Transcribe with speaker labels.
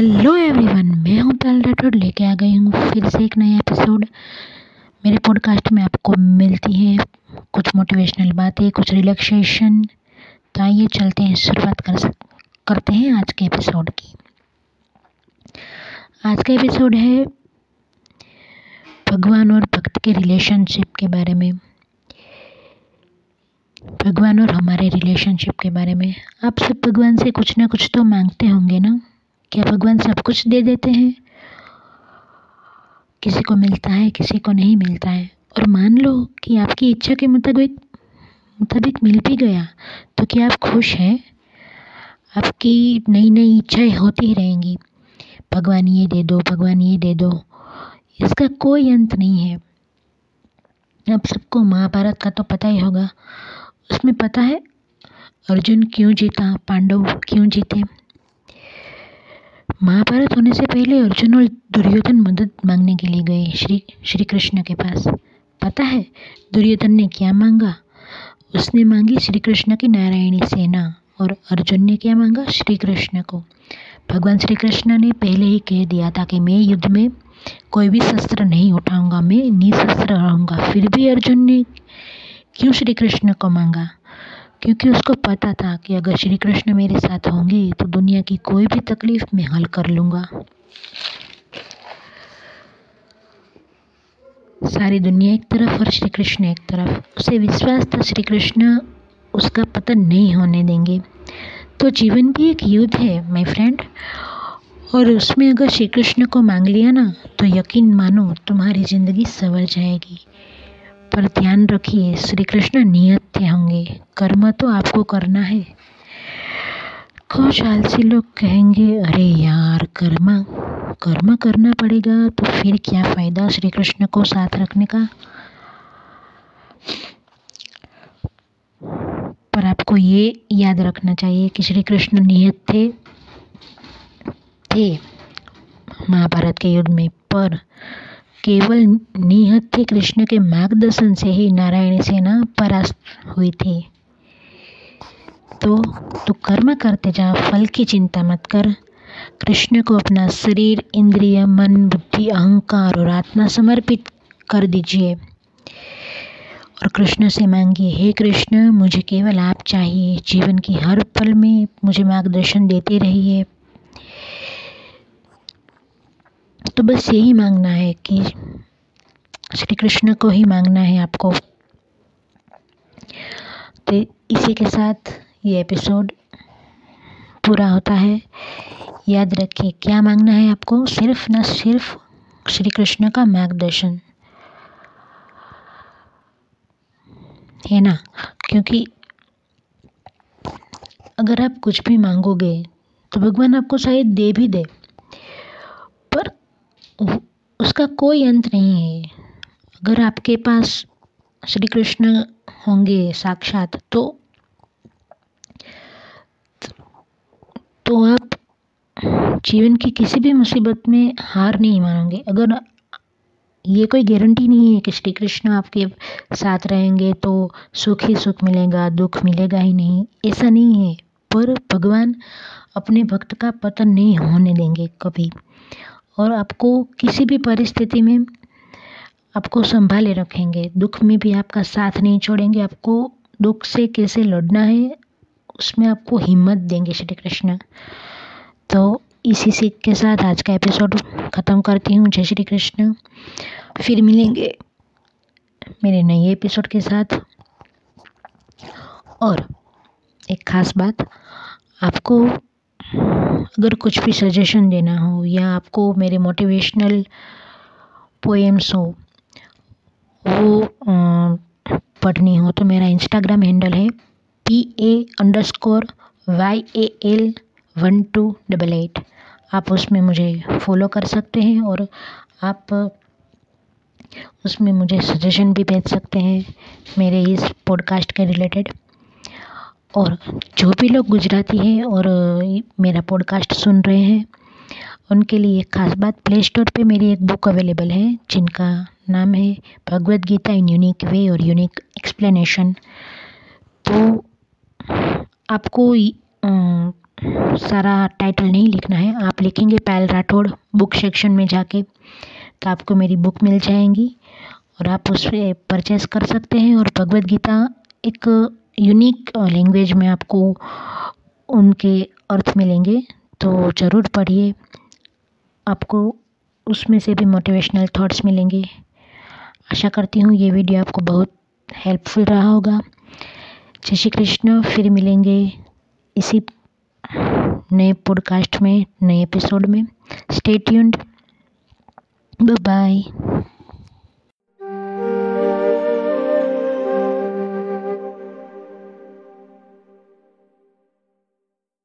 Speaker 1: Hello everyone मैं हूँ पाल राठौड़ लेके आ गई हूँ फिर से एक नया एपिसोड मेरे पॉडकास्ट में आपको मिलती है कुछ मोटिवेशनल बातें, कुछ रिलैक्सेशन तो आइए चलते हैं, शुरुआत कर सक, करते हैं आज के एपिसोड की। आज का एपिसोड है भगवान और भक्त के रिलेशनशिप के बारे में। भगवान और हमारे रिलेशनशिप के बारे में। आप सब भगवान से कुछ ना कुछ तो मांगते होंगे ना? क्या भगवान सब कुछ दे देते हैं? किसी को मिलता है, किसी को नहीं मिलता है। और मान लो कि आपकी इच्छा के मुताबिक मुताबिक मिल भी गया तो क्या आप खुश हैं? आपकी नई नई इच्छाएँ होती ही रहेंगी। भगवान ये दे दो, भगवान ये दे दो। इसका कोई अंत नहीं है। आप सबको महाभारत का तो पता ही होगा। उसमें पता है, अर्जुन क्यों जीता, पांडव क्यों जीते? महाभारत होने से पहले अर्जुन और दुर्योधन मदद मांगने के लिए गए श्री श्री कृष्ण के पास। पता है, दुर्योधन ने क्या मांगा? उसने मांगी श्री कृष्ण की नारायणी सेना और अर्जुन ने क्या मांगा? श्री कृष्ण को। भगवान श्री कृष्ण ने पहले ही कह दिया था कि मैं युद्ध में कोई भी शस्त्र नहीं उठाऊँगा, मैं निशस्त्र रहूँगा। फिर भी अर्जुन ने क्यों श्री कृष्ण को मांगा? क्योंकि उसको पता था कि अगर श्री कृष्ण मेरे साथ होंगे तो दुनिया की कोई भी तकलीफ़ मैं हल कर लूँगा। सारी दुनिया एक तरफ़ और श्री कृष्ण एक तरफ़। उसे विश्वास था श्री कृष्ण उसका पतन नहीं होने देंगे। तो जीवन भी एक युद्ध है माय फ्रेंड और उसमें अगर श्री कृष्ण को मांग लिया ना तो यकीन मानो तुम्हारी ज़िंदगी सवर जाएगी। पर ध्यान रखिए श्री कृष्ण नियत थे होंगे। कर्म तो आपको करना है। कुछ आलसी लोग कहेंगे, अरे यार, कर्म कर्म करना पड़ेगा तो फिर क्या फ़ायदा श्री कृष्ण को साथ रखने का? पर आपको ये याद रखना चाहिए कि श्री कृष्ण नियत थे थे महाभारत के युद्ध में, पर केवल निहत्थे कृष्ण के मार्गदर्शन से ही नारायणी सेना परास्त हुई थी। तो तू कर्म करते जा, फल की चिंता मत कर। कृष्ण को अपना शरीर, इंद्रिय, मन, बुद्धि, अहंकार और आत्मा समर्पित कर दीजिए। और कृष्ण से मांगिए, हे कृष्ण, मुझे केवल आप चाहिए। जीवन की हर पल में मुझे मार्गदर्शन देते रहिए। तो बस यही मांगना है कि श्री कृष्ण को ही मांगना है आपको। तो इसी के साथ ये एपिसोड पूरा होता है। याद रखिए, क्या मांगना है आपको? सिर्फ़ न सिर्फ़ श्री कृष्ण का मार्गदर्शन। है ना? क्योंकि अगर आप कुछ भी मांगोगे तो भगवान आपको शायद दे भी दे। उसका कोई अंत नहीं है अगर आपके पास श्री कृष्ण होंगे साक्षात तो तो आप जीवन की किसी भी मुसीबत में हार नहीं मानोगे। अगर ये कोई गारंटी नहीं है कि श्री कृष्ण आपके साथ रहेंगे तो सुख ही सुख मिलेगा, दुख मिलेगा ही नहीं, ऐसा नहीं है। पर भगवान अपने भक्त का पतन नहीं होने देंगे कभी। और आपको किसी भी परिस्थिति में आपको संभाले रखेंगे। दुख में भी आपका साथ नहीं छोड़ेंगे। आपको दुख से कैसे लड़ना है, उसमें आपको हिम्मत देंगे श्री कृष्ण। तो इसी सीख के साथ आज का एपिसोड ख़त्म करती हूँ। जय श्री कृष्ण। फिर मिलेंगे मेरे नए एपिसोड के साथ। और एक ख़ास बात, आपको अगर कुछ भी सजेशन देना हो या आपको मेरे मोटिवेशनल पोएम्स हो, वो पढ़नी हो तो मेरा इंस्टाग्राम हैंडल है P A underscore Y A L one two double eight आप उसमें मुझे फॉलो कर सकते हैं और आप उसमें मुझे सजेशन भी भेज सकते हैं मेरे इस पॉडकास्ट के रिलेटेड और जो भी लोग गुजराती हैं और मेरा पॉडकास्ट सुन रहे हैं, उनके लिए एक ख़ास बात प्ले स्टोर पे मेरी एक बुक अवेलेबल है, जिनका नाम है भगवत गीता इन यूनिक वे और यूनिक एक्सप्लेनेशन तो आपको सारा टाइटल नहीं लिखना है, आप लिखेंगे पायल राठौड़ बुक सेक्शन में जाके तो आपको मेरी बुक मिल जाएँगी और आप उस पर परचेस कर सकते हैं और भगवत गीता एक यूनिक लैंग्वेज में आपको उनके अर्थ मिलेंगे तो ज़रूर पढ़िए। आपको उसमें से भी मोटिवेशनल थॉट्स मिलेंगे। आशा करती हूँ ये वीडियो आपको बहुत हेल्पफुल रहा होगा। जय श्री कृष्ण, फिर मिलेंगे इसी नए पॉडकास्ट में, नए एपिसोड में। Stay tuned bye